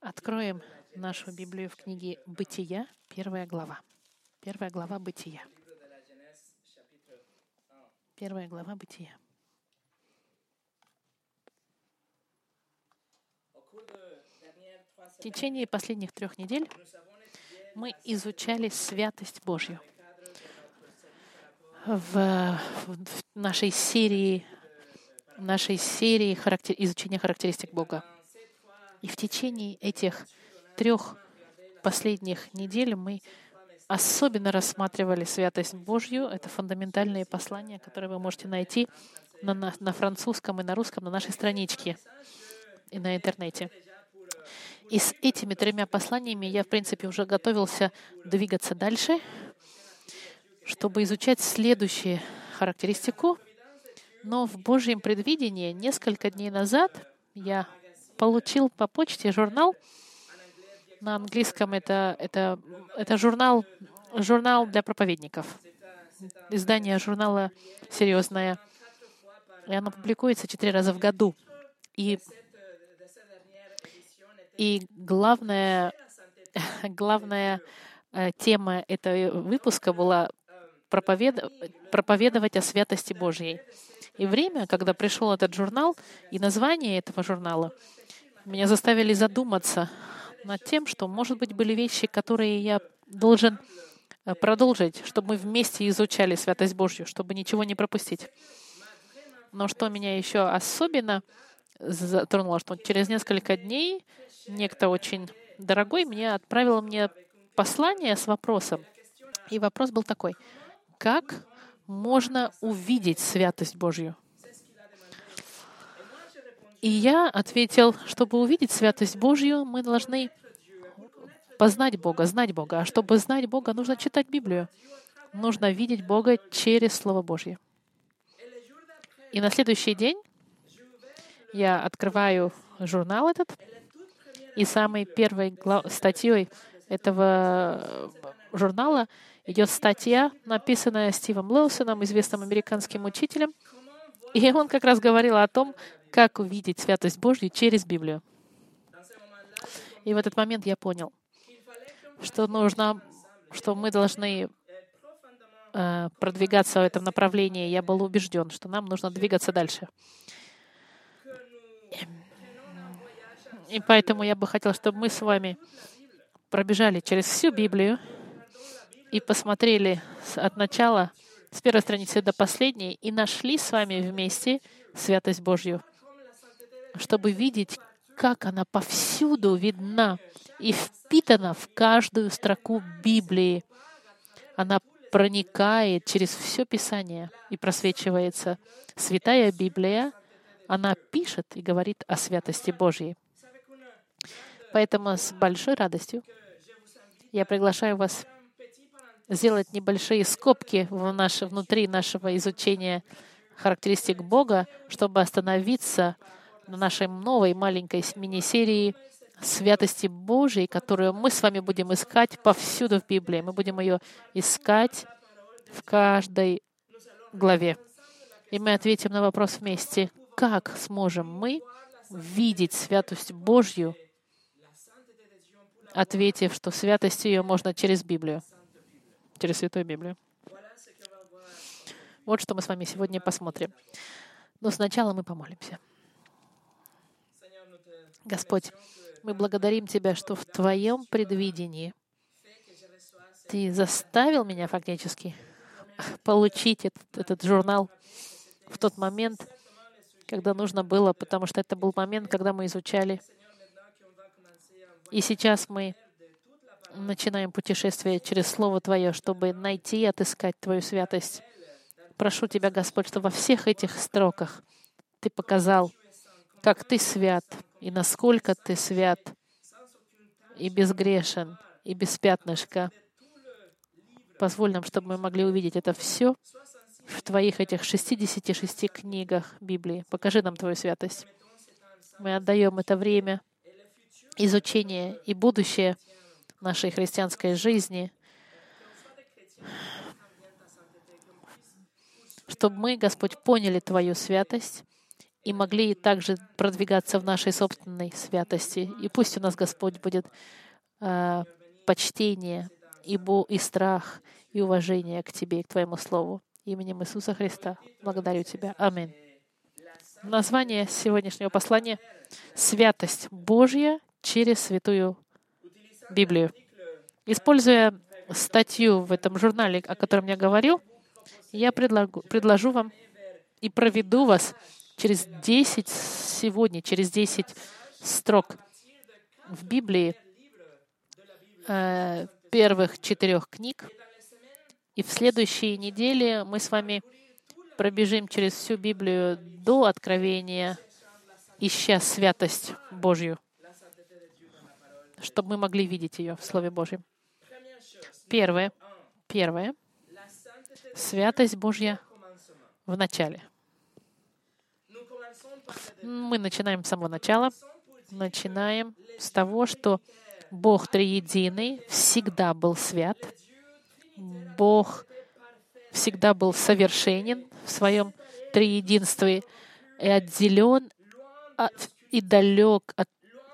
Откроем нашу Библию в книге Бытия, первая глава. Первая глава Бытия. Первая глава Бытия. В течение последних трех недель мы изучали святость Божью. В, в нашей серии, нашей серии характер, изучения характеристик Бога. И в течение этих трех последних недель мы особенно рассматривали святость Божью. Это фундаментальные послания, которые вы можете найти на, на, на французском и на русском на нашей страничке и на интернете. И с этими тремя посланиями я, в принципе, уже готовился двигаться дальше, чтобы изучать следующую характеристику. Но в Божьем предвидении несколько дней назад я получил по почте журнал. На английском это, это, это журнал, журнал для проповедников. Издание журнала серьезное. И оно публикуется четыре раза в году. И, и главная, главная э, тема этого выпуска была проповед... проповедовать о святости Божьей. И время, когда пришел этот журнал, и название этого журнала — меня заставили задуматься над тем, что, может быть, были вещи, которые я должен э, продолжить, чтобы мы вместе изучали святость Божью, чтобы ничего не пропустить. Но что меня еще особенно затронуло, что через несколько дней некто очень дорогой мне отправил мне послание с вопросом. И вопрос был такой, как можно увидеть святость Божью? И я ответил, чтобы увидеть святость Божью, мы должны познать Бога, знать Бога. А чтобы знать Бога, нужно читать Библию. Нужно видеть Бога через Слово Божье. И на следующий день я открываю журнал этот, и самой первой статьей этого журнала идет статья, написанная Стивом Лоусоном, известным американским учителем. И он как раз говорил о том, как увидеть святость Божью через Библию. И в этот момент я понял, что нужно, что мы должны э, продвигаться в этом направлении. Я был убежден, что нам нужно двигаться дальше. И поэтому я бы хотел, чтобы мы с вами пробежали через всю Библию и посмотрели от начала, с первой страницы до последней, и нашли с вами вместе святость Божью чтобы видеть, как она повсюду видна и впитана в каждую строку Библии. Она проникает через все Писание и просвечивается. Святая Библия, она пишет и говорит о святости Божьей. Поэтому с большой радостью я приглашаю вас сделать небольшие скобки в наше, внутри нашего изучения характеристик Бога, чтобы остановиться нашей новой маленькой мини-серии святости Божией, которую мы с вами будем искать повсюду в Библии. Мы будем ее искать в каждой главе. И мы ответим на вопрос вместе, как сможем мы видеть святость Божью, ответив, что святость ее можно через Библию, через Святую Библию. Вот что мы с вами сегодня посмотрим. Но сначала мы помолимся. Господь, мы благодарим Тебя, что в Твоем предвидении Ты заставил меня фактически получить этот, этот журнал в тот момент, когда нужно было, потому что это был момент, когда мы изучали. И сейчас мы начинаем путешествие через Слово Твое, чтобы найти и отыскать Твою святость. Прошу Тебя, Господь, что во всех этих строках Ты показал, как Ты свят, и насколько Ты свят и безгрешен, и без пятнышка. Позволь нам, чтобы мы могли увидеть это все в Твоих этих 66 книгах Библии. Покажи нам Твою святость. Мы отдаем это время изучения и будущее нашей христианской жизни, чтобы мы, Господь, поняли Твою святость и могли также продвигаться в нашей собственной святости. И пусть у нас, Господь, будет э, почтение и, бо, и страх, и уважение к Тебе и к Твоему Слову. Именем Иисуса Христа благодарю Тебя. Аминь. Название сегодняшнего послания — «Святость Божья через Святую Библию». Используя статью в этом журнале, о котором я говорил, я предложу, предложу вам и проведу вас через 10 сегодня, через 10 строк в Библии э, первых четырех книг. И в следующей неделе мы с вами пробежим через всю Библию до Откровения, ища святость Божью, чтобы мы могли видеть ее в Слове Божьем. Первое. Первое. Святость Божья в начале. Мы начинаем с самого начала. Начинаем с того, что Бог Триединый всегда был свят. Бог всегда был совершенен в своем триединстве и отделен и далек от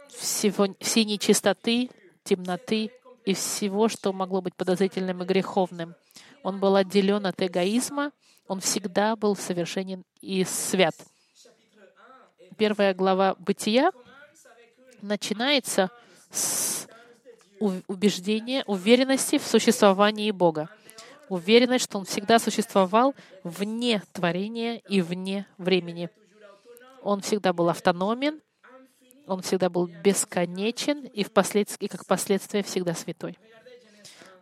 всего, всей нечистоты, темноты и всего, что могло быть подозрительным и греховным. Он был отделен от эгоизма, он всегда был совершенен и свят. Первая глава Бытия начинается с убеждения, уверенности в существовании Бога. Уверенность, что Он всегда существовал вне творения и вне времени. Он всегда был автономен, Он всегда был бесконечен и, впоследствии, и как последствие всегда святой.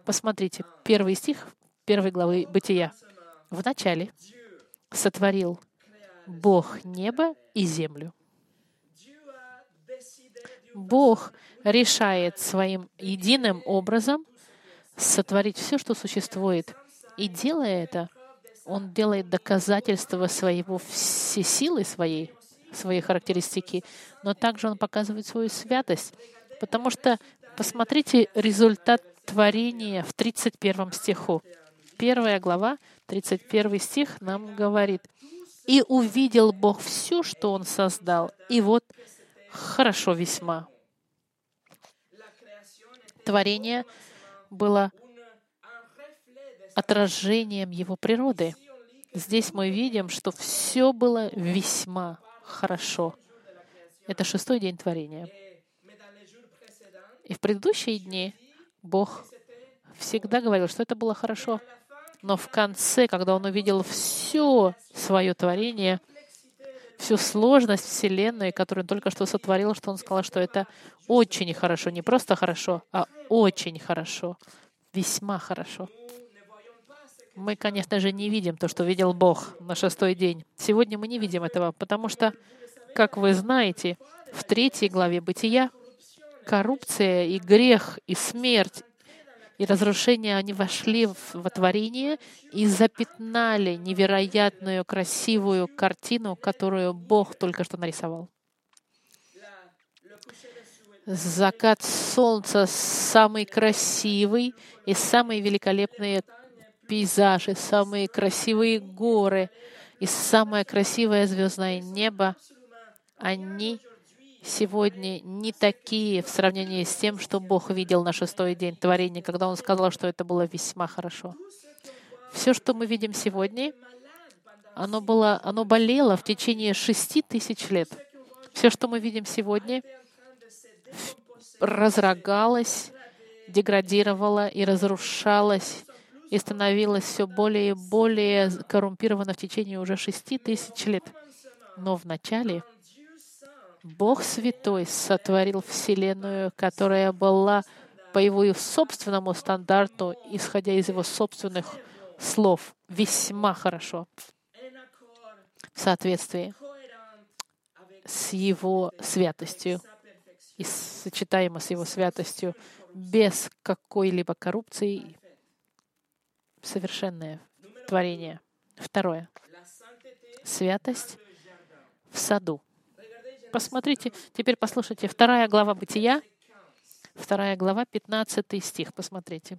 Посмотрите, первый стих первой главы Бытия. «Вначале сотворил Бог небо и землю». Бог решает своим единым образом сотворить все, что существует. И делая это, Он делает доказательство своего всесилы своей, своей характеристики, но также Он показывает свою святость. Потому что посмотрите результат творения в 31 стиху. Первая глава, 31 стих нам говорит, «И увидел Бог все, что Он создал, и вот хорошо весьма». Творение было отражением Его природы. Здесь мы видим, что все было весьма хорошо. Это шестой день творения. И в предыдущие дни Бог всегда говорил, что это было хорошо. Но в конце, когда он увидел все свое творение, всю сложность Вселенной, которую он только что сотворил, что он сказал, что это очень хорошо, не просто хорошо, а очень хорошо, весьма хорошо. Мы, конечно же, не видим то, что видел Бог на шестой день. Сегодня мы не видим этого, потому что, как вы знаете, в третьей главе Бытия коррупция и грех и смерть и разрушение, они вошли в творение и запятнали невероятную красивую картину, которую Бог только что нарисовал. Закат солнца самый красивый и самые великолепные пейзажи, самые красивые горы и самое красивое звездное небо, они сегодня не такие в сравнении с тем, что Бог видел на шестой день творения, когда Он сказал, что это было весьма хорошо. Все, что мы видим сегодня, оно, было, оно болело в течение шести тысяч лет. Все, что мы видим сегодня, разрогалось, деградировало и разрушалось и становилось все более и более коррумпировано в течение уже шести тысяч лет. Но в начале Бог Святой сотворил Вселенную, которая была по Его собственному стандарту, исходя из Его собственных слов, весьма хорошо в соответствии с Его святостью и сочетаемо с Его святостью, без какой-либо коррупции, совершенное творение. Второе. Святость в саду. Посмотрите, теперь послушайте, вторая глава Бытия, вторая глава, 15 стих, посмотрите.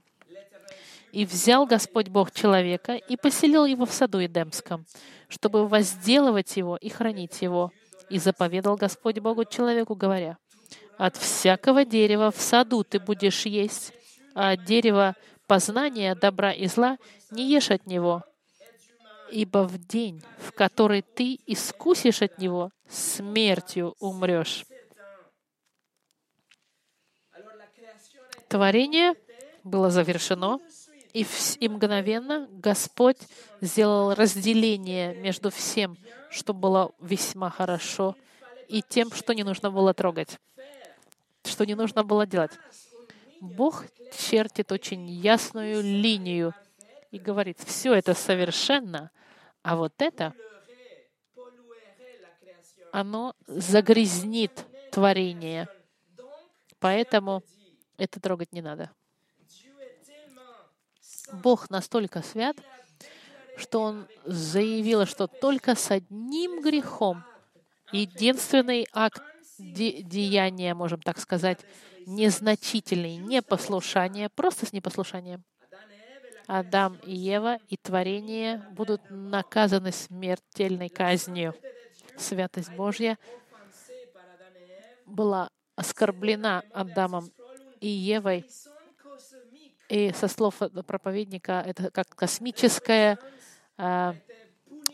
И взял Господь Бог человека и поселил его в саду Эдемском, чтобы возделывать его и хранить его. И заповедал Господь Богу человеку, говоря, «От всякого дерева в саду ты будешь есть, а от дерева познания добра и зла не ешь от него, ибо в день, в который ты искусишь от него, смертью умрешь». Творение было завершено, и, и мгновенно Господь сделал разделение между всем, что было весьма хорошо, и тем, что не нужно было трогать, что не нужно было делать. Бог чертит очень ясную линию и говорит, все это совершенно, а вот это, оно загрязнит творение. Поэтому это трогать не надо. Бог настолько свят, что Он заявил, что только с одним грехом, единственный акт де- деяния, можем так сказать, незначительный, непослушание, просто с непослушанием. Адам и Ева и творение будут наказаны смертельной казнью. Святость Божья была оскорблена Адамом и Евой и со слов проповедника это как космическое э,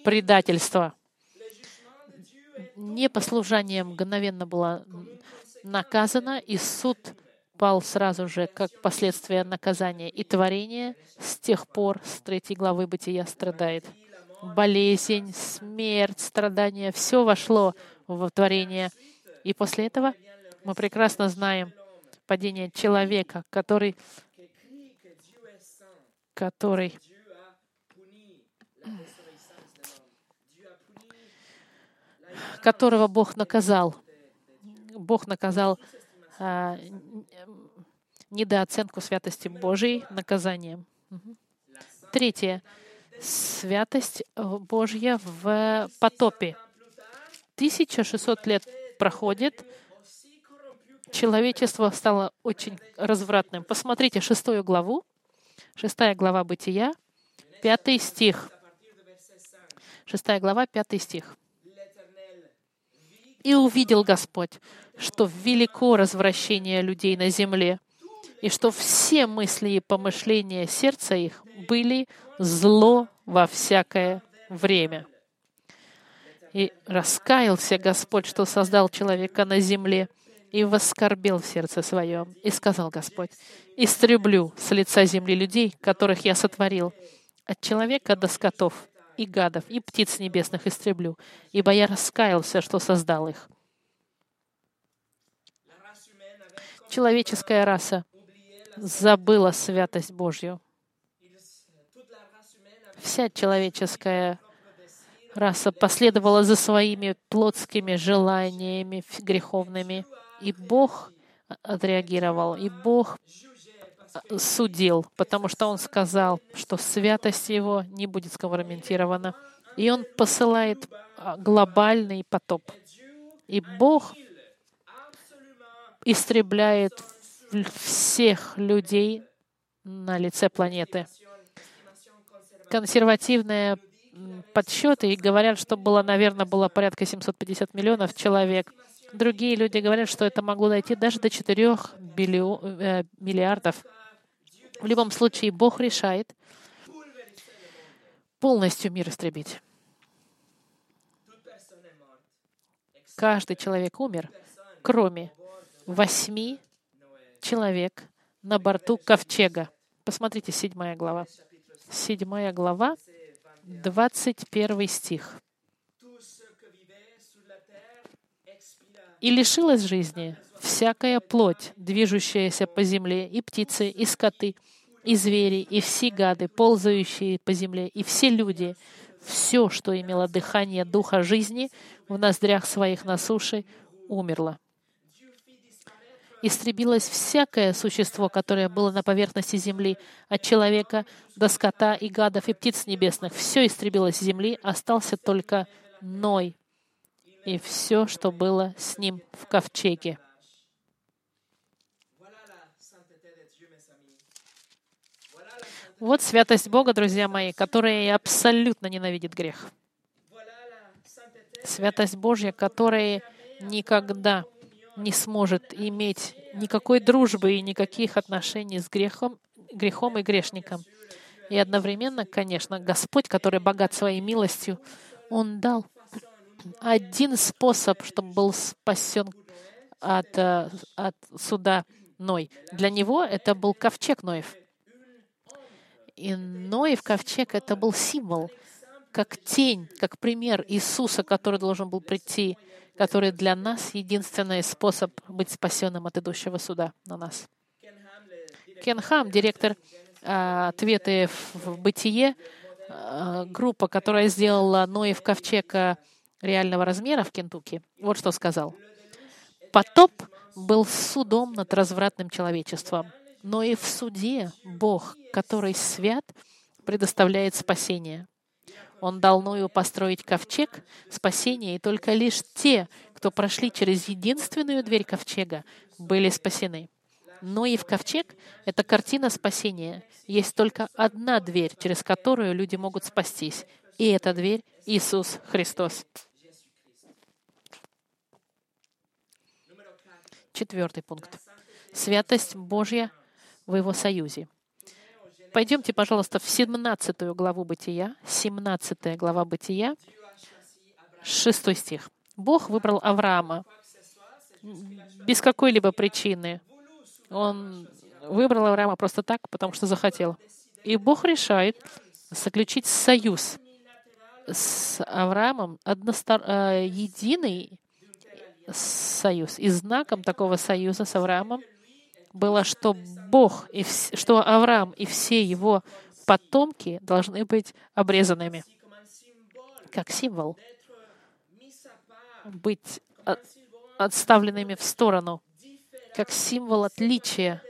предательство. Непослушание мгновенно было наказано, и суд пал сразу же как последствие наказания. И творение с тех пор, с третьей главы Бытия, страдает. Болезнь, смерть, страдания, все вошло в творение. И после этого мы прекрасно знаем падение человека, который который которого Бог наказал. Бог наказал недооценку святости Божьей наказанием. Третье. Святость Божья в потопе. 1600 лет проходит, человечество стало очень развратным. Посмотрите шестую главу, Шестая глава Бытия, пятый стих. Шестая глава, пятый стих. «И увидел Господь, что велико развращение людей на земле, и что все мысли и помышления сердца их были зло во всякое время. И раскаялся Господь, что создал человека на земле, и воскорбел в сердце своем. И сказал Господь, «Истреблю с лица земли людей, которых я сотворил, от человека до скотов, и гадов, и птиц небесных истреблю, ибо я раскаялся, что создал их». Человеческая раса забыла святость Божью. Вся человеческая раса последовала за своими плотскими желаниями греховными, и Бог отреагировал, и Бог судил, потому что Он сказал, что святость Его не будет скомпрометирована. И Он посылает а, глобальный потоп. И Бог истребляет всех людей на лице планеты. Консервативные подсчеты говорят, что было, наверное, было порядка 750 миллионов человек — Другие люди говорят, что это могло дойти даже до 4 э, миллиардов. В любом случае, Бог решает полностью мир истребить. Каждый человек умер, кроме восьми человек на борту ковчега. Посмотрите, седьмая глава. Седьмая глава, двадцать первый стих. и лишилась жизни всякая плоть, движущаяся по земле, и птицы, и скоты, и звери, и все гады, ползающие по земле, и все люди, все, что имело дыхание духа жизни в ноздрях своих на суше, умерло. Истребилось всякое существо, которое было на поверхности земли, от человека до скота и гадов и птиц небесных. Все истребилось с земли, остался только Ной, и все, что было с ним в ковчеге. Вот святость Бога, друзья мои, которая абсолютно ненавидит грех. Святость Божья, которая никогда не сможет иметь никакой дружбы и никаких отношений с грехом, грехом и грешником. И одновременно, конечно, Господь, который богат своей милостью, Он дал один способ, чтобы был спасен от, э, от суда Ной. Для него это был ковчег Ноев. И Ноев ковчег — это был символ, как тень, как пример Иисуса, который должен был прийти, который для нас единственный способ быть спасенным от идущего суда на нас. Кен Хам, директор а, ответы в бытие, а, группа, которая сделала Ноев ковчег а, реального размера в Кентукки, вот что сказал. Потоп был судом над развратным человечеством, но и в суде Бог, который свят, предоставляет спасение. Он дал Ною построить ковчег спасения, и только лишь те, кто прошли через единственную дверь ковчега, были спасены. Но и в ковчег — это картина спасения. Есть только одна дверь, через которую люди могут спастись. И эта дверь — Иисус Христос. Четвертый пункт. Святость Божья в Его союзе. Пойдемте, пожалуйста, в 17 главу Бытия, 17 глава Бытия, 6 стих. Бог выбрал Авраама без какой-либо причины. Он выбрал Авраама просто так, потому что захотел. И Бог решает заключить союз с Авраамом, одностор... Э, единый союз. И знаком такого союза с Авраамом было, что Бог, и вс... что Авраам и все его потомки должны быть обрезанными. Как символ. Быть отставленными в сторону как символ отличия,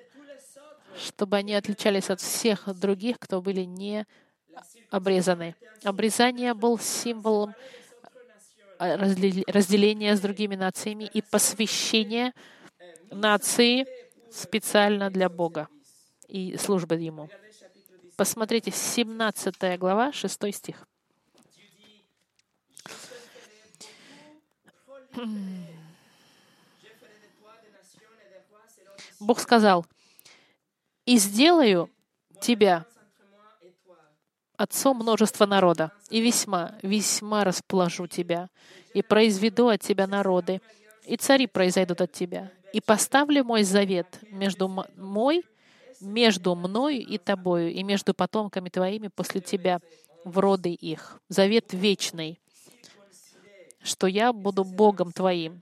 чтобы они отличались от всех других, кто были не обрезаны. Обрезание был символом а, разделения с другими нациями и посвящения нации специально для Бога и службы Ему. Посмотрите, 17 глава, 6 стих. Бог сказал, «И сделаю тебя отцом множества народа, и весьма, весьма расположу тебя, и произведу от тебя народы, и цари произойдут от тебя, и поставлю мой завет между мой, между мною и тобою, и между потомками твоими после тебя, в роды их. Завет вечный, что я буду Богом твоим.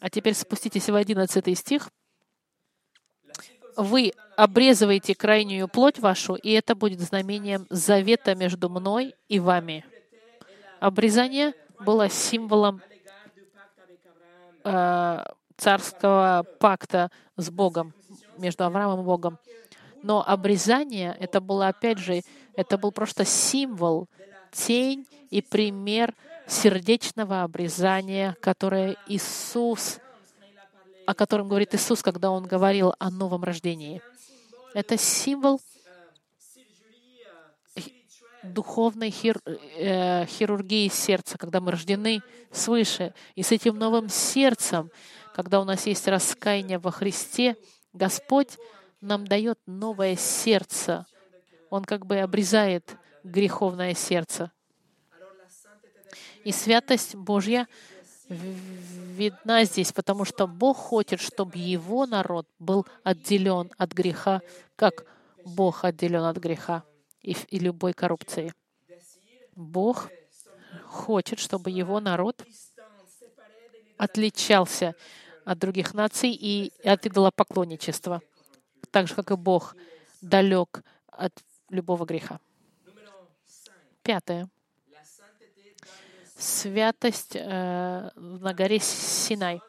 А теперь спуститесь в 11 стих вы обрезываете крайнюю плоть вашу, и это будет знамением завета между мной и вами. Обрезание было символом э, царского пакта с Богом, между Авраамом и Богом. Но обрезание, это было, опять же, это был просто символ, тень и пример сердечного обрезания, которое Иисус о котором говорит Иисус, когда Он говорил о новом рождении. Это символ духовной хир, э, хирургии сердца, когда мы рождены свыше. И с этим новым сердцем, когда у нас есть раскаяние во Христе, Господь нам дает новое сердце. Он как бы обрезает греховное сердце. И святость Божья видна здесь, потому что Бог хочет, чтобы его народ был отделен от греха, как Бог отделен от греха и, и любой коррупции. Бог хочет, чтобы его народ отличался от других наций и от идолопоклонничества, так же, как и Бог далек от любого греха. Пятое святость э, на горе Синай.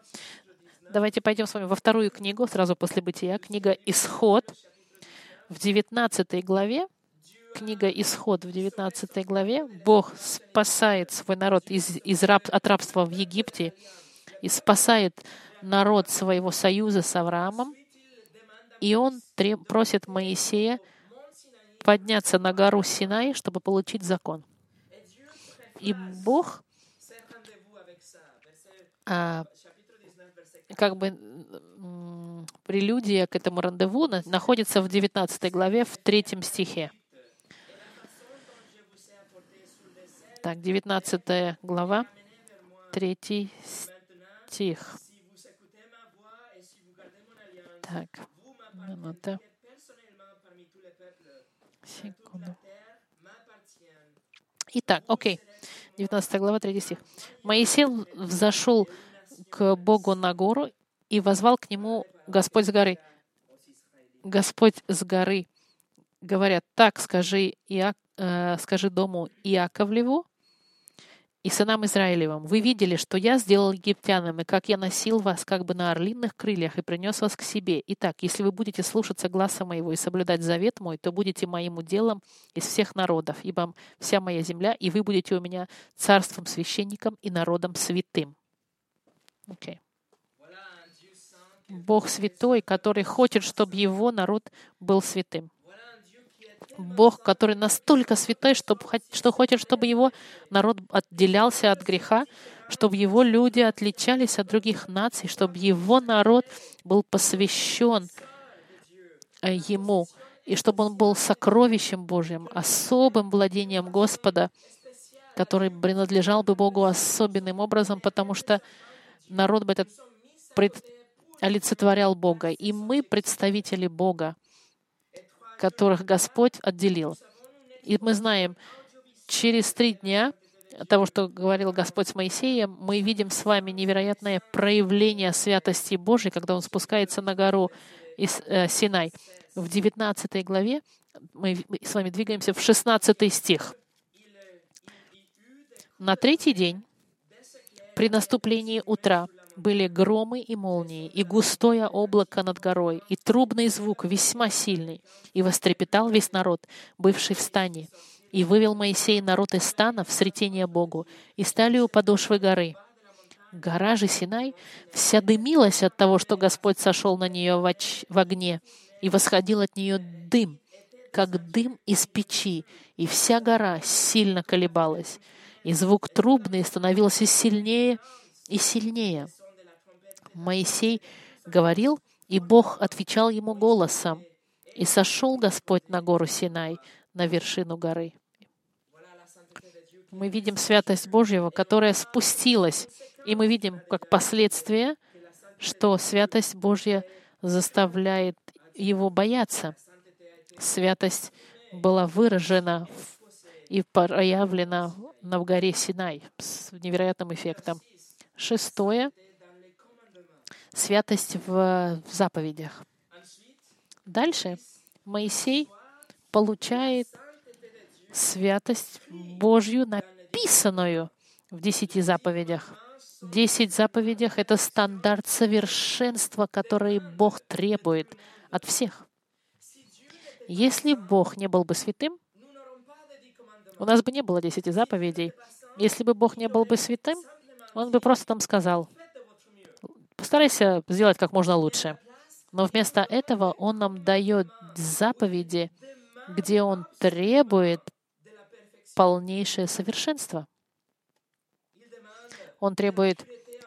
Давайте пойдем с вами во вторую книгу, сразу после Бытия, книга «Исход». В 19 главе, книга «Исход» в 19 главе, Бог спасает свой народ из, из раб, от рабства в Египте и спасает народ своего союза с Авраамом. И он просит Моисея подняться на гору Синай, чтобы получить закон. И Бог а, как бы прелюдия к этому рандеву находится в 19 главе, в 3 стихе. Так, 19 глава, 3 стих. Так, минута. Секунду. Итак, окей. 19 глава, 3 стих. Моисей взошел к Богу на гору и возвал к нему Господь с горы. Господь с горы, говорят, так скажи, Иак, э, скажи дому Иаковлеву, и сынам Израилевым, вы видели, что я сделал египтянам, и как я носил вас как бы на орлиных крыльях и принес вас к себе. Итак, если вы будете слушаться гласа моего и соблюдать завет мой, то будете моим уделом из всех народов, ибо вся моя земля, и вы будете у меня царством священником и народом святым. Okay. Бог святой, который хочет, чтобы его народ был святым. Бог, который настолько святой, что, что хочет, чтобы его народ отделялся от греха, чтобы его люди отличались от других наций, чтобы его народ был посвящен э, ему, и чтобы он был сокровищем Божьим, особым владением Господа, который принадлежал бы Богу особенным образом, потому что народ бы этот олицетворял Бога. И мы представители Бога которых Господь отделил. И мы знаем, через три дня того, что говорил Господь с Моисеем, мы видим с вами невероятное проявление святости Божьей, когда Он спускается на гору из, э, Синай. В 19 главе мы с вами двигаемся в 16 стих. На третий день, при наступлении утра, были громы и молнии, и густое облако над горой, и трубный звук весьма сильный, и вострепетал весь народ, бывший в стане. И вывел Моисей народ из стана в сретение Богу, и стали у подошвы горы. Гора же Синай вся дымилась от того, что Господь сошел на нее в, оч... в огне, и восходил от нее дым, как дым из печи, и вся гора сильно колебалась. И звук трубный становился сильнее и сильнее. Моисей говорил, и Бог отвечал ему голосом. И сошел Господь на гору Синай, на вершину горы. Мы видим святость Божьего, которая спустилась. И мы видим, как последствие, что святость Божья заставляет его бояться. Святость была выражена и проявлена на горе Синай с невероятным эффектом. Шестое — святость в, в заповедях. Дальше Моисей получает святость Божью, написанную в десяти заповедях. Десять заповедях — это стандарт совершенства, который Бог требует от всех. Если Бог не был бы святым, у нас бы не было десяти заповедей. Если бы Бог не был бы святым, Он бы просто там сказал, Постарайся сделать как можно лучше. Но вместо этого Он нам дает заповеди, где Он требует полнейшее совершенство. Он требует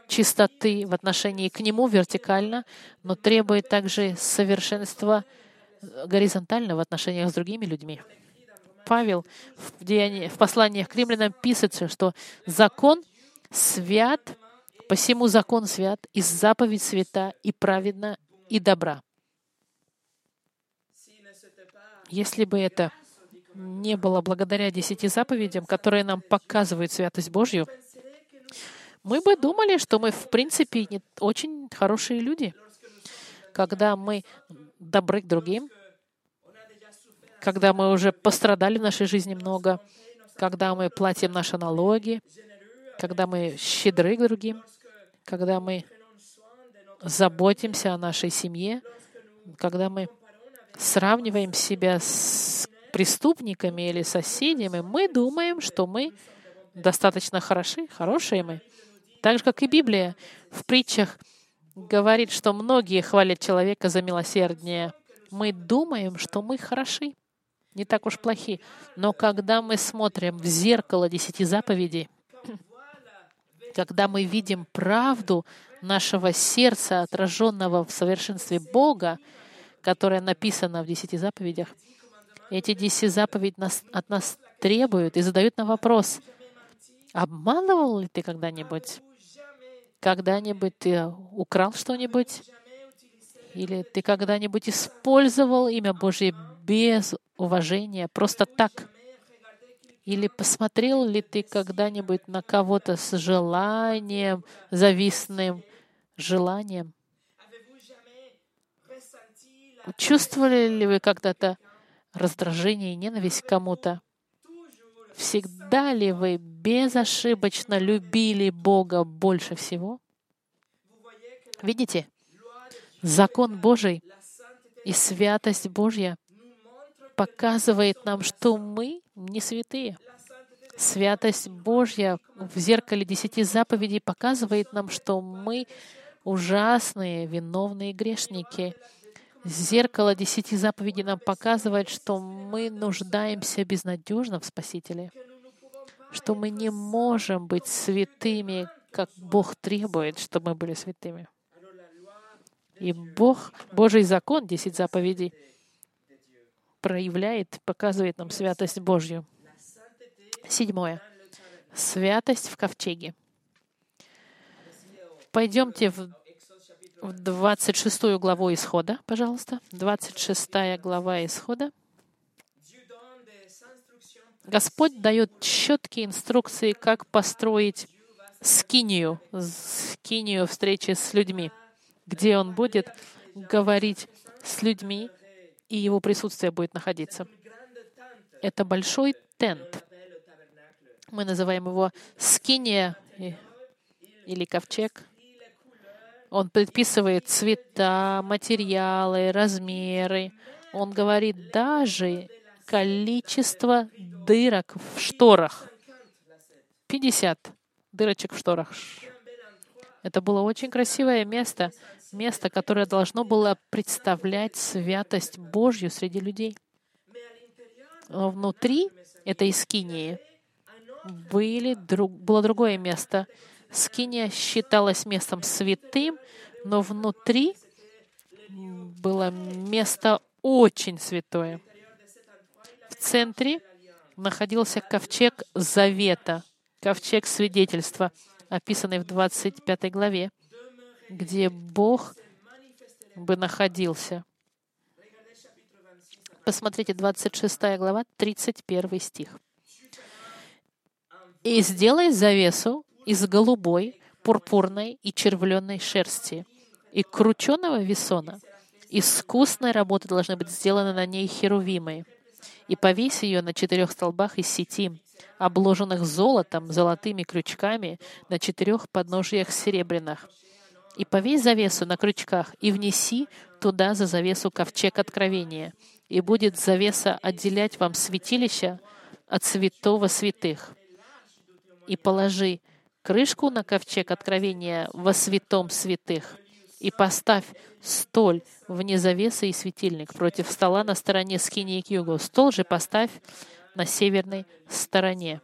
чистоты в отношении к Нему вертикально, но требует также совершенства горизонтально в отношениях с другими людьми. Павел в, деянии, в посланиях к римлянам пишет, что закон свят Посему закон свят, и заповедь свята, и праведна, и добра. Если бы это не было благодаря десяти заповедям, которые нам показывают святость Божью, мы бы думали, что мы, в принципе, не очень хорошие люди. Когда мы добры к другим, когда мы уже пострадали в нашей жизни много, когда мы платим наши налоги, когда мы щедры к другим, когда мы заботимся о нашей семье, когда мы сравниваем себя с преступниками или соседями, мы думаем, что мы достаточно хороши, хорошие мы. Так же, как и Библия в притчах говорит, что многие хвалят человека за милосердие. Мы думаем, что мы хороши. не так уж плохи. Но когда мы смотрим в зеркало десяти заповедей, когда мы видим правду нашего сердца, отраженного в совершенстве Бога, которая написана в десяти заповедях, эти десять заповедей нас, от нас требуют и задают нам вопрос, обманывал ли ты когда-нибудь? Когда-нибудь ты украл что-нибудь? Или ты когда-нибудь использовал имя Божье без уважения, просто так? Или посмотрел ли ты когда-нибудь на кого-то с желанием, завистным желанием? Чувствовали ли вы когда-то раздражение и ненависть к кому-то? Всегда ли вы безошибочно любили Бога больше всего? Видите, закон Божий и святость Божья показывает нам, что мы не святые. Святость Божья в зеркале десяти заповедей показывает нам, что мы ужасные, виновные грешники. Зеркало десяти заповедей нам показывает, что мы нуждаемся безнадежно в Спасителе, что мы не можем быть святыми, как Бог требует, чтобы мы были святыми. И Бог, Божий закон, десять заповедей, проявляет, показывает нам святость Божью. Седьмое. Святость в ковчеге. Пойдемте в, в 26 главу Исхода, пожалуйста. 26 глава Исхода. Господь дает четкие инструкции, как построить скинию, скинию встречи с людьми где он будет говорить с людьми, и его присутствие будет находиться. Это большой тент. Мы называем его скиния или ковчег. Он предписывает цвета, материалы, размеры. Он говорит даже количество дырок в шторах. 50 дырочек в шторах. Это было очень красивое место место, которое должно было представлять святость Божью среди людей. Но внутри этой скинии были, друг, было другое место. Скиния считалась местом святым, но внутри было место очень святое. В центре находился ковчег завета, ковчег свидетельства, описанный в 25 главе где Бог бы находился. Посмотрите, 26 глава, 31 стих. «И сделай завесу из голубой, пурпурной и червленной шерсти и крученого весона. Искусной работы должны быть сделаны на ней херувимы. И повесь ее на четырех столбах из сети, обложенных золотом, золотыми крючками на четырех подножиях серебряных и повесь завесу на крючках, и внеси туда за завесу ковчег откровения, и будет завеса отделять вам святилище от святого святых. И положи крышку на ковчег откровения во святом святых, и поставь столь вне завесы и светильник против стола на стороне скини к югу. Стол же поставь на северной стороне.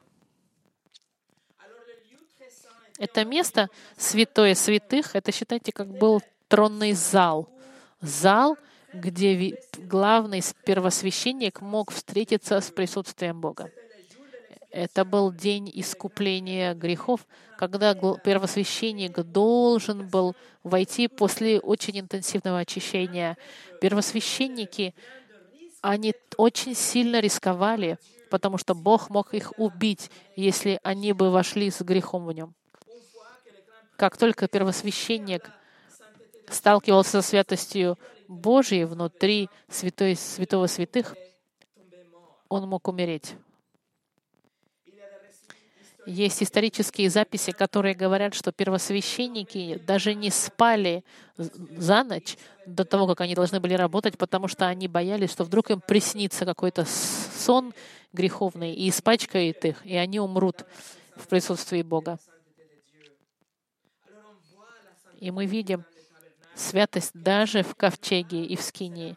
Это место, святое святых, это, считайте, как был тронный зал. Зал, где главный первосвященник мог встретиться с присутствием Бога. Это был день искупления грехов, когда первосвященник должен был войти после очень интенсивного очищения. Первосвященники, они очень сильно рисковали, потому что Бог мог их убить, если они бы вошли с грехом в нем. Как только первосвященник сталкивался со святостью Божьей внутри святой, святого святых, он мог умереть. Есть исторические записи, которые говорят, что первосвященники даже не спали за ночь до того, как они должны были работать, потому что они боялись, что вдруг им приснится какой-то сон греховный и испачкает их, и они умрут в присутствии Бога. И мы видим святость даже в ковчеге и в скинии.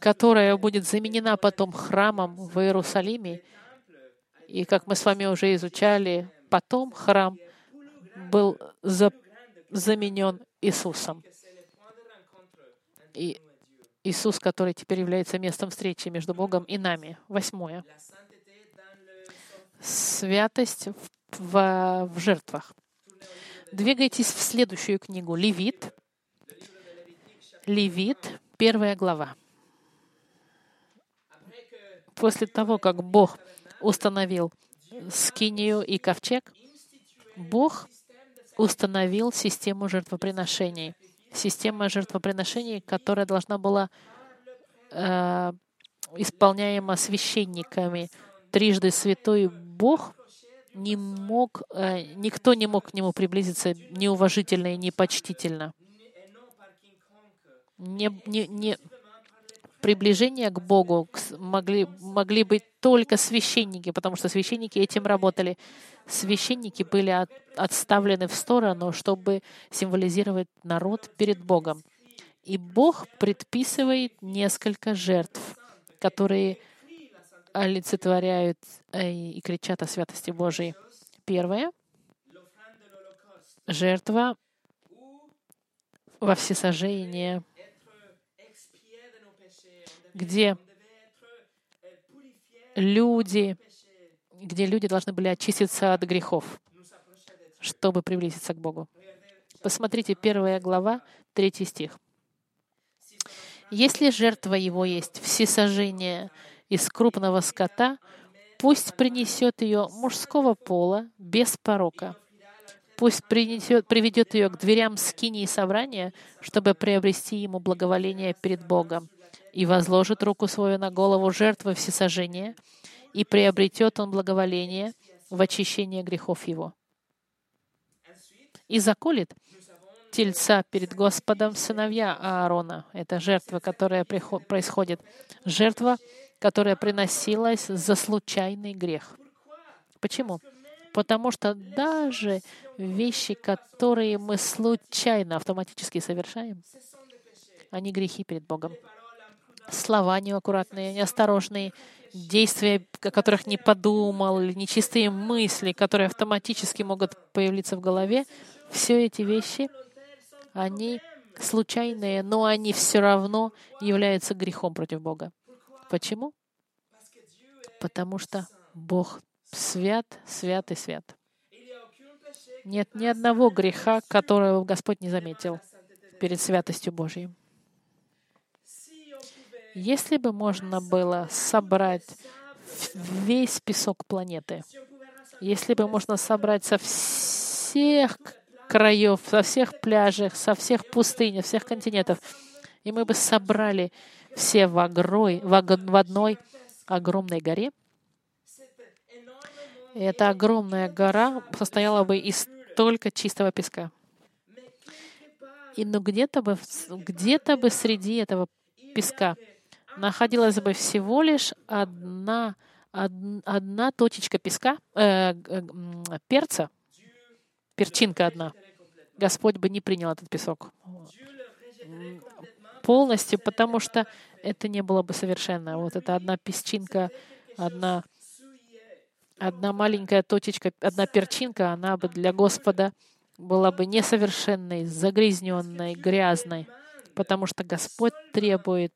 которая будет заменена потом храмом в Иерусалиме. И как мы с вами уже изучали, потом храм был за, заменен Иисусом. И Иисус, который теперь является местом встречи между Богом и нами. Восьмое. Святость в, в, в жертвах. Двигайтесь в следующую книгу. Левит. Левит, первая глава. После того, как Бог установил скинию и ковчег, Бог установил систему жертвоприношений. Система жертвоприношений, которая должна была э, исполняема священниками. Трижды святой Бог не мог, э, никто не мог к нему приблизиться неуважительно и непочтительно. Не, не, не, приближение к Богу могли, могли быть только священники, потому что священники этим работали. Священники были от, отставлены в сторону, чтобы символизировать народ перед Богом. И Бог предписывает несколько жертв, которые олицетворяют э, и кричат о святости Божией. Первое — жертва во всесожжение, где люди, где люди должны были очиститься от грехов, чтобы приблизиться к Богу. Посмотрите, первая глава, третий стих. Если жертва его есть всесожжение из крупного скота, пусть принесет ее мужского пола без порока. Пусть принесет, приведет ее к дверям скини и собрания, чтобы приобрести ему благоволение перед Богом и возложит руку свою на голову жертвы всесожжения, и приобретет он благоволение в очищение грехов его. И заколет тельца перед Господом сыновья Аарона. Это жертва, которая происходит. Жертва, которая приносилась за случайный грех. Почему? Потому что даже вещи, которые мы случайно автоматически совершаем, они грехи перед Богом слова неаккуратные, неосторожные, действия, о которых не подумал, или нечистые мысли, которые автоматически могут появиться в голове, все эти вещи, они случайные, но они все равно являются грехом против Бога. Почему? Потому что Бог свят, свят и свят. Нет ни одного греха, которого Господь не заметил перед святостью Божьей. Если бы можно было собрать весь песок планеты, если бы можно собрать со всех краев, со всех пляжей, со всех пустынь, всех континентов, и мы бы собрали все в, огрой, в, в одной огромной горе, и эта огромная гора состояла бы из только чистого песка. И ну где-то бы, где-то бы среди этого песка находилась бы всего лишь одна, одна точечка песка, э, перца, перчинка одна. Господь бы не принял этот песок полностью, потому что это не было бы совершенно. Вот это одна песчинка, одна, одна маленькая точечка, одна перчинка, она бы для Господа была бы несовершенной, загрязненной, грязной, потому что Господь требует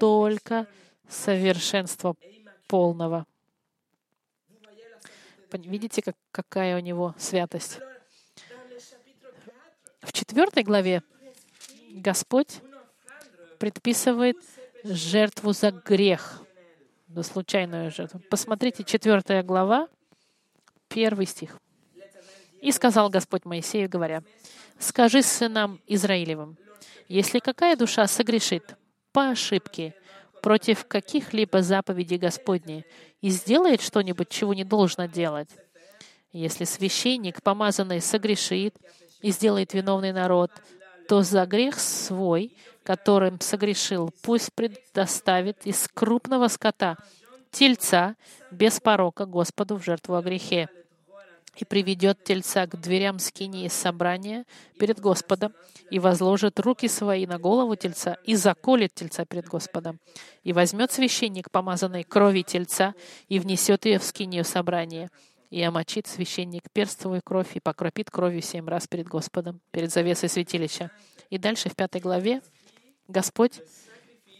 только совершенства полного. Видите, как, какая у него святость? В четвертой главе Господь предписывает жертву за грех, за случайную жертву. Посмотрите, четвертая глава, первый стих. «И сказал Господь Моисею, говоря, «Скажи сынам Израилевым, если какая душа согрешит, по ошибке против каких-либо заповедей Господней и сделает что-нибудь, чего не должно делать. Если священник, помазанный, согрешит и сделает виновный народ, то за грех свой, которым согрешил, пусть предоставит из крупного скота тельца без порока Господу в жертву о грехе. и приведет тельца к дверям скинии собрания перед Господом, и возложит руки свои на голову тельца, и заколет тельца перед Господом. И возьмет священник помазанной крови тельца, и внесет ее в скинию собрания, и омочит священник перстовую кровь, и покропит кровью семь раз перед Господом, перед завесой святилища. И дальше в пятой главе Господь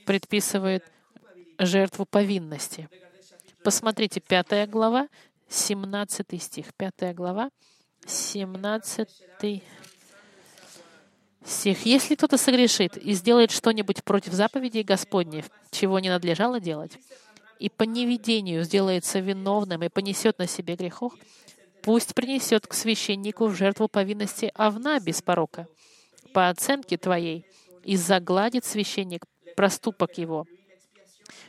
предписывает жертву повинности. Посмотрите, пятая глава, 17 стих, 5 глава, 17 стих. «Если кто-то согрешит и сделает что-нибудь против заповедей Господних, чего не надлежало делать, и по неведению сделается виновным и понесет на себе грехов, пусть принесет к священнику в жертву повинности овна без порока, по оценке твоей, и загладит священник проступок его,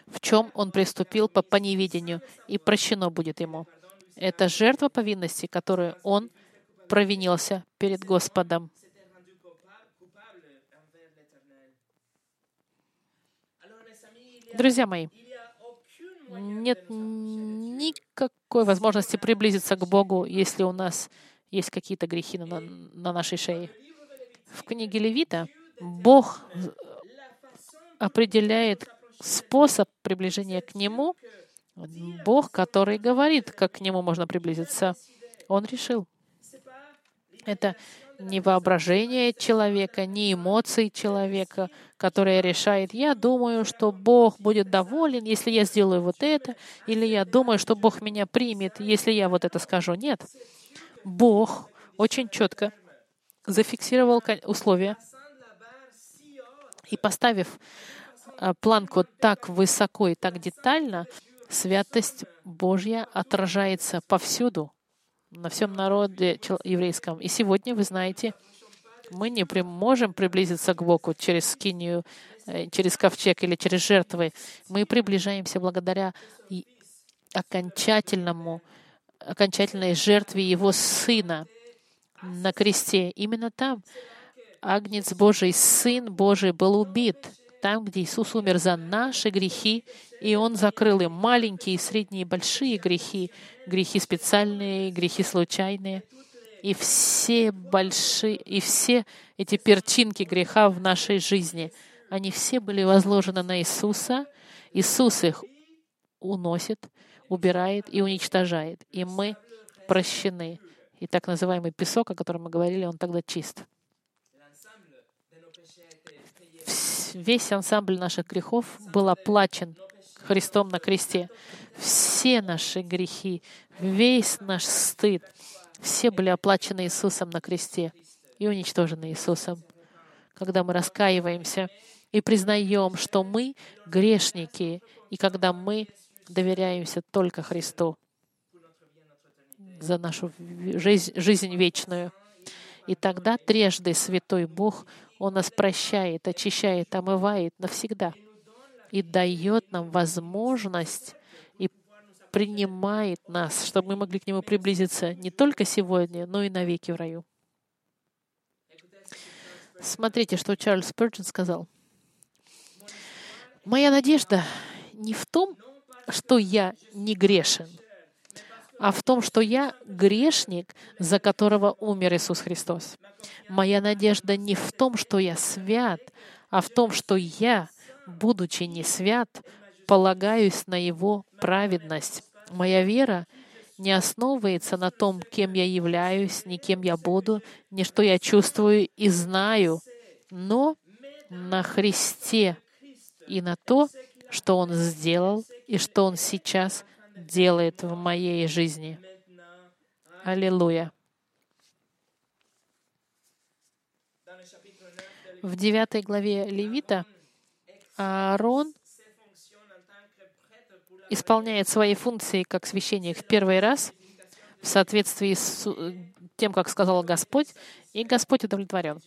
в чем он приступил по поневедению, и прощено будет ему. Это жертва повинности, которую он провинился перед Господом. Друзья мои, нет никакой возможности приблизиться к Богу, если у нас есть какие-то грехи на, на нашей шее. В книге Левита Бог определяет способ приближения к Нему Бог, который говорит, как к Нему можно приблизиться. Он решил. Это не воображение человека, не эмоции человека, которые решает, я думаю, что Бог будет доволен, если я сделаю вот это, или я думаю, что Бог меня примет, если я вот это скажу. Нет. Бог очень четко зафиксировал условия и поставив а, планку так высоко и так детально, святость Божья отражается повсюду, на всем народе еврейском. И сегодня, вы знаете, мы не можем приблизиться к Богу через скинию, э, через ковчег или через жертвы. Мы приближаемся благодаря окончательному, окончательной жертве Его Сына на кресте. Именно там Агнец Божий, Сын Божий был убит — там, где Иисус умер за наши грехи, и Он закрыл им маленькие, средние и большие грехи, грехи специальные, грехи случайные, и все большие, и все эти перчинки греха в нашей жизни, они все были возложены на Иисуса. Иисус их уносит, убирает и уничтожает. И мы прощены. И так называемый песок, о котором мы говорили, он тогда чист. весь ансамбль наших грехов был оплачен Христом на кресте. Все наши грехи, весь наш стыд, все были оплачены Иисусом на кресте и уничтожены Иисусом. Когда мы раскаиваемся и признаем, что мы грешники, и когда мы доверяемся только Христу за нашу жизнь, жизнь вечную. И тогда трежды Святой Бог он нас прощает, очищает, омывает навсегда и дает нам возможность принимает нас, чтобы мы могли к Нему приблизиться не только сегодня, но и навеки в раю. Смотрите, что Чарльз Спurgeon сказал. «Моя надежда не в том, что я не грешен, а в том, что я грешник, за которого умер Иисус Христос. Моя надежда не в том, что я свят, а в том, что я, будучи не свят, полагаюсь на Его праведность. Моя вера не основывается на том, кем я являюсь, ни кем я буду, ни что я чувствую и знаю, но на Христе и на то, что Он сделал и что Он сейчас делает в моей жизни. Аллилуйя. В девятой главе Левита Аарон исполняет свои функции как священник в первый раз в соответствии с тем, как сказал Господь, и Господь удовлетворен.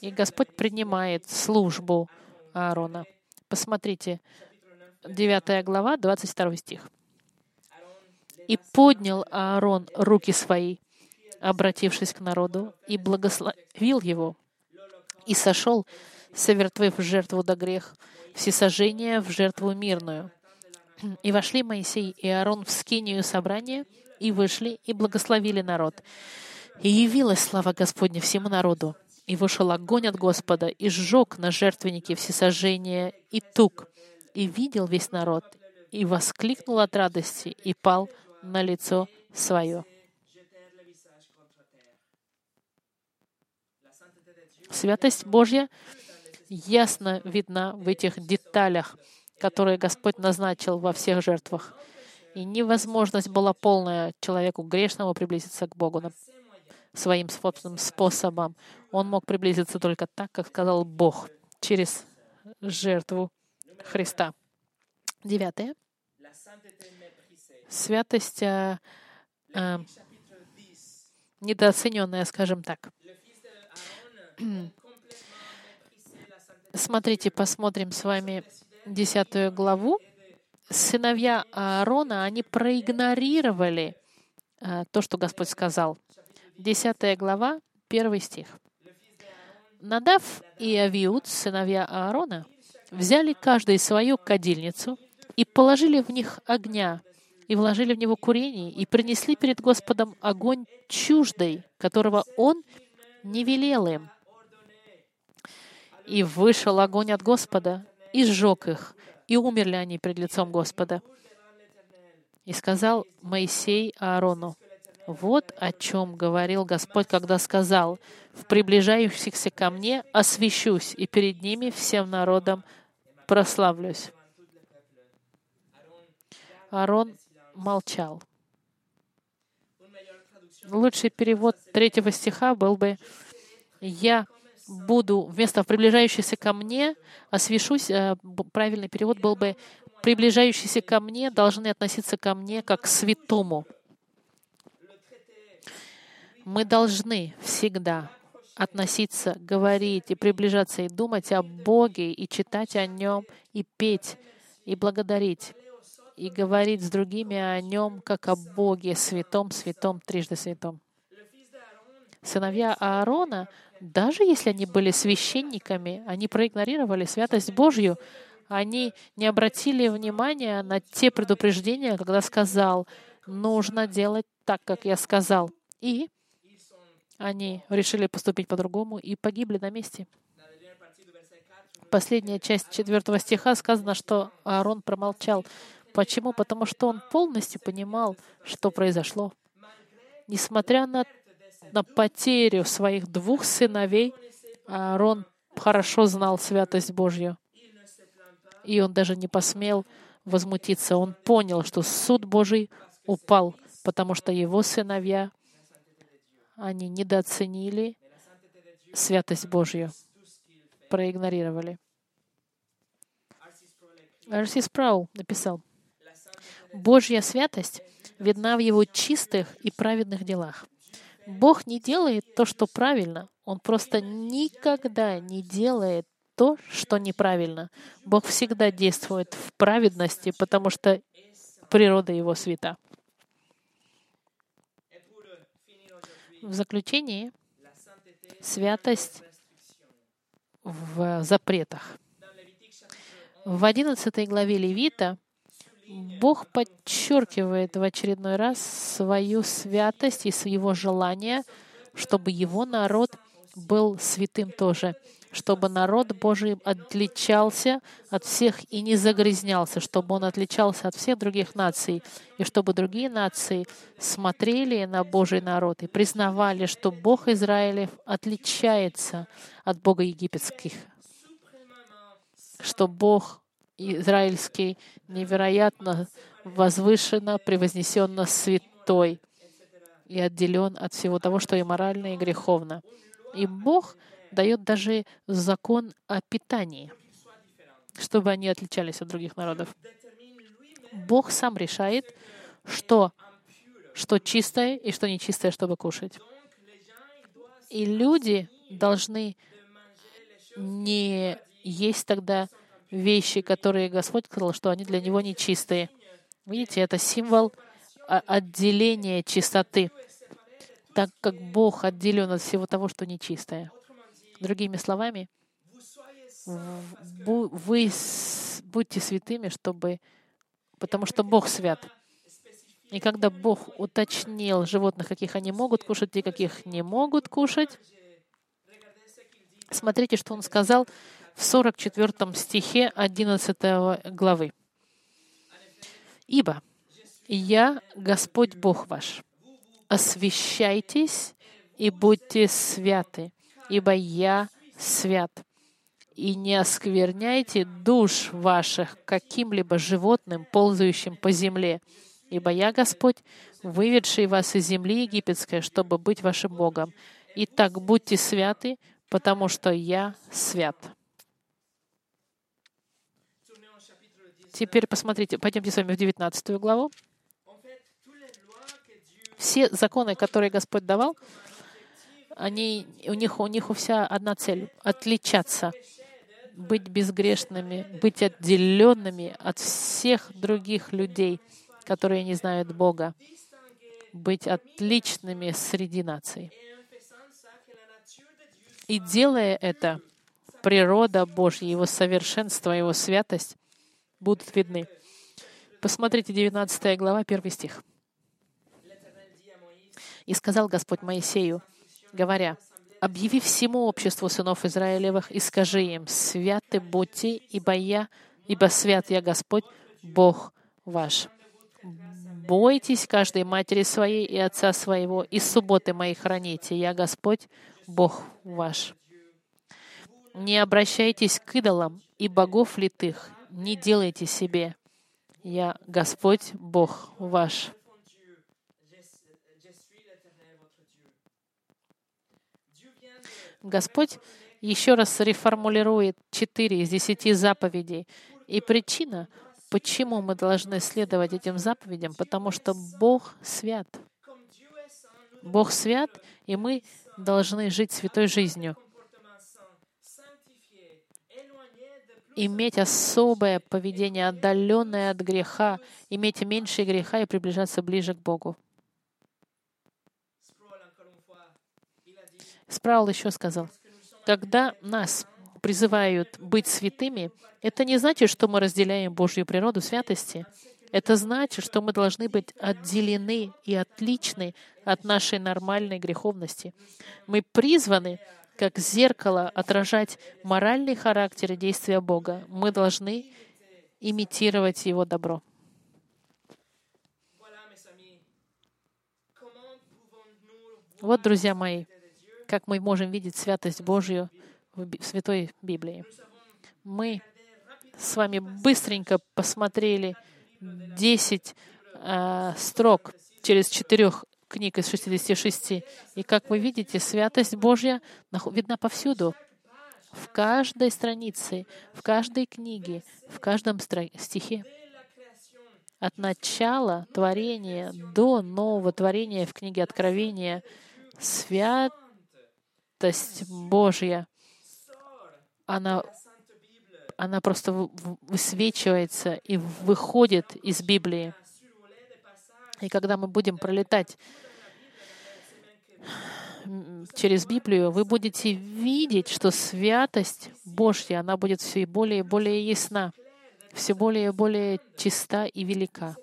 И Господь принимает службу Аарона. Посмотрите, 9 глава, 22 стих. «И поднял Аарон руки свои, обратившись к народу, и благословил его, и сошел, совертвив жертву до грех, всесожжение в жертву мирную. И вошли Моисей и Аарон в скинию собрания, и вышли, и благословили народ. И явилась слава Господня всему народу. И вышел огонь от Господа, и сжег на жертвеннике всесожжения и тук. И видел весь народ, и воскликнул от радости, и пал на лицо свое. Святость Божья ясно видна в этих деталях, которые Господь назначил во всех жертвах. И невозможность была полная человеку грешному приблизиться к Богу своим собственным способом. Он мог приблизиться только так, как сказал Бог, через жертву Христа. Девятое. Святость э, э, недооцененная, скажем так. Смотрите, посмотрим с вами десятую главу. Сыновья Аарона, они проигнорировали э, то, что Господь сказал. Десятая глава, первый стих. Надав и Авиуд, сыновья Аарона, взяли каждый свою кадильницу и положили в них огня, и вложили в него курение, и принесли перед Господом огонь чуждый, которого Он не велел им. И вышел огонь от Господа, и сжег их, и умерли они пред лицом Господа. И сказал Моисей Аарону, вот о чем говорил Господь, когда сказал, «В приближающихся ко мне освящусь, и перед ними всем народом прославлюсь». Аарон молчал. Лучший перевод третьего стиха был бы «Я буду вместо приближающийся ко мне, освящусь». Э, правильный перевод был бы «Приближающиеся ко мне должны относиться ко мне как к святому». Мы должны всегда относиться, говорить и приближаться и думать о Боге, и читать о Нем, и петь, и благодарить и говорить с другими о нем, как о Боге, святом, святом, трижды святом. Сыновья Аарона, даже если они были священниками, они проигнорировали святость Божью, они не обратили внимания на те предупреждения, когда сказал, нужно делать так, как я сказал. И они решили поступить по-другому и погибли на месте. Последняя часть четвертого стиха сказано, что Аарон промолчал. Почему? Потому что он полностью понимал, что произошло. Несмотря на, на потерю своих двух сыновей, Аарон хорошо знал святость Божью. И он даже не посмел возмутиться. Он понял, что суд Божий упал, потому что его сыновья, они недооценили святость Божью, проигнорировали. Арси Спрау написал, Божья святость видна в Его чистых и праведных делах. Бог не делает то, что правильно. Он просто никогда не делает то, что неправильно. Бог всегда действует в праведности, потому что природа Его свята. В заключении святость в запретах. В 11 главе Левита Бог подчеркивает в очередной раз свою святость и своего желания, чтобы его народ был святым тоже, чтобы народ Божий отличался от всех и не загрязнялся, чтобы он отличался от всех других наций, и чтобы другие нации смотрели на Божий народ и признавали, что Бог Израилев отличается от Бога египетских, что Бог израильский невероятно возвышенно, превознесенно святой и отделен от всего того, что и морально, и греховно. И Бог дает даже закон о питании, чтобы они отличались от других народов. Бог сам решает, что, что чистое и что нечистое, чтобы кушать. И люди должны не есть тогда вещи, которые Господь сказал, что они для него нечистые. Видите, это символ отделения чистоты, так как Бог отделен от всего того, что нечистое. Другими словами, вы будьте святыми, чтобы, потому что Бог свят. И когда Бог уточнил животных, каких они могут кушать и каких не могут кушать, смотрите, что Он сказал в 44 стихе 11 главы. «Ибо я Господь Бог ваш, освящайтесь и будьте святы, ибо я свят. И не оскверняйте душ ваших каким-либо животным, ползающим по земле, ибо я Господь, выведший вас из земли египетской, чтобы быть вашим Богом. Итак, будьте святы, потому что я свят. Теперь посмотрите, пойдемте с вами в 19 главу. Все законы, которые Господь давал, они, у, них, у них у вся одна цель — отличаться, быть безгрешными, быть отделенными от всех других людей, которые не знают Бога, быть отличными среди наций. И делая это, природа Божья, Его совершенство, Его святость будут видны. Посмотрите 19 глава, 1 стих. «И сказал Господь Моисею, говоря, «Объяви всему обществу сынов Израилевых и скажи им, святы будьте, ибо я, ибо свят я Господь, Бог ваш. Бойтесь каждой матери своей и отца своего, и субботы мои храните, я Господь, Бог ваш. Не обращайтесь к идолам и богов литых, не делайте себе. Я Господь, Бог ваш. Господь еще раз реформулирует четыре из десяти заповедей. И причина, почему мы должны следовать этим заповедям, потому что Бог свят. Бог свят, и мы должны жить святой жизнью. Иметь особое поведение, отдаленное от греха, иметь меньше греха и приближаться ближе к Богу. Спраул еще сказал, когда нас призывают быть святыми, это не значит, что мы разделяем Божью природу святости. Это значит, что мы должны быть отделены и отличны от нашей нормальной греховности. Мы призваны, как зеркало, отражать моральный характер и действия Бога. Мы должны имитировать Его добро. Вот, друзья мои, как мы можем видеть святость Божью в Святой Библии. Мы с вами быстренько посмотрели 10 э, строк через четырех книг из 66. И как вы видите, святость Божья видна повсюду. В каждой странице, в каждой книге, в каждом стихе. От начала творения до нового творения в книге Откровения святость Божья, она, она просто высвечивается и выходит из Библии. И когда мы будем пролетать через Библию, вы будете видеть, что святость Божья, она будет все более и более ясна, все более и более чиста и велика.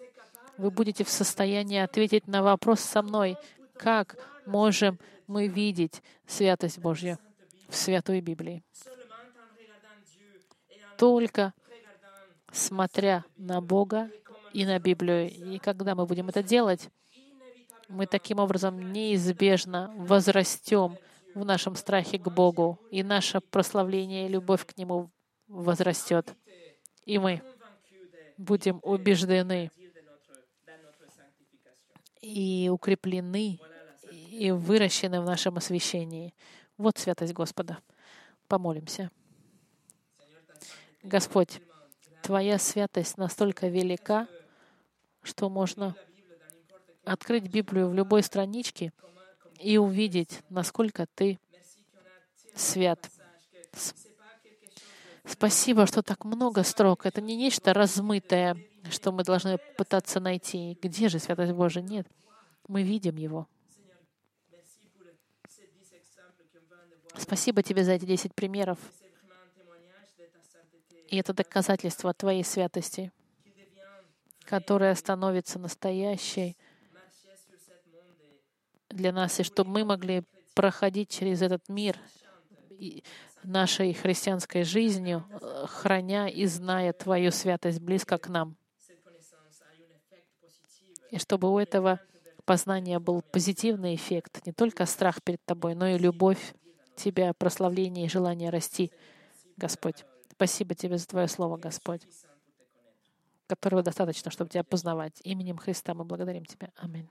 Вы будете в состоянии ответить на вопрос со мной, как можем мы видеть святость Божью в Святой Библии. Только смотря на Бога и на Библию. И когда мы будем это делать, мы таким образом неизбежно возрастем в нашем страхе к Богу, и наше прославление и любовь к Нему возрастет. И мы будем убеждены и укреплены и выращены в нашем освящении. Вот святость Господа. Помолимся. Господь, Твоя святость настолько велика, что можно открыть Библию в любой страничке и увидеть, насколько ты свят. Спасибо, что так много строк. Это не нечто размытое, что мы должны пытаться найти. Где же святость Божия? Нет. Мы видим его. Спасибо тебе за эти десять примеров. И это доказательство Твоей святости которая становится настоящей для нас, и чтобы мы могли проходить через этот мир нашей христианской жизнью, э, храня и зная Твою святость близко к нам. И чтобы у этого познания был позитивный эффект, не только страх перед Тобой, но и любовь Тебя, прославление и желание расти, Господь. Спасибо Тебе за Твое Слово, Господь, которого достаточно, чтобы Тебя познавать. Именем Христа мы благодарим Тебя. Аминь.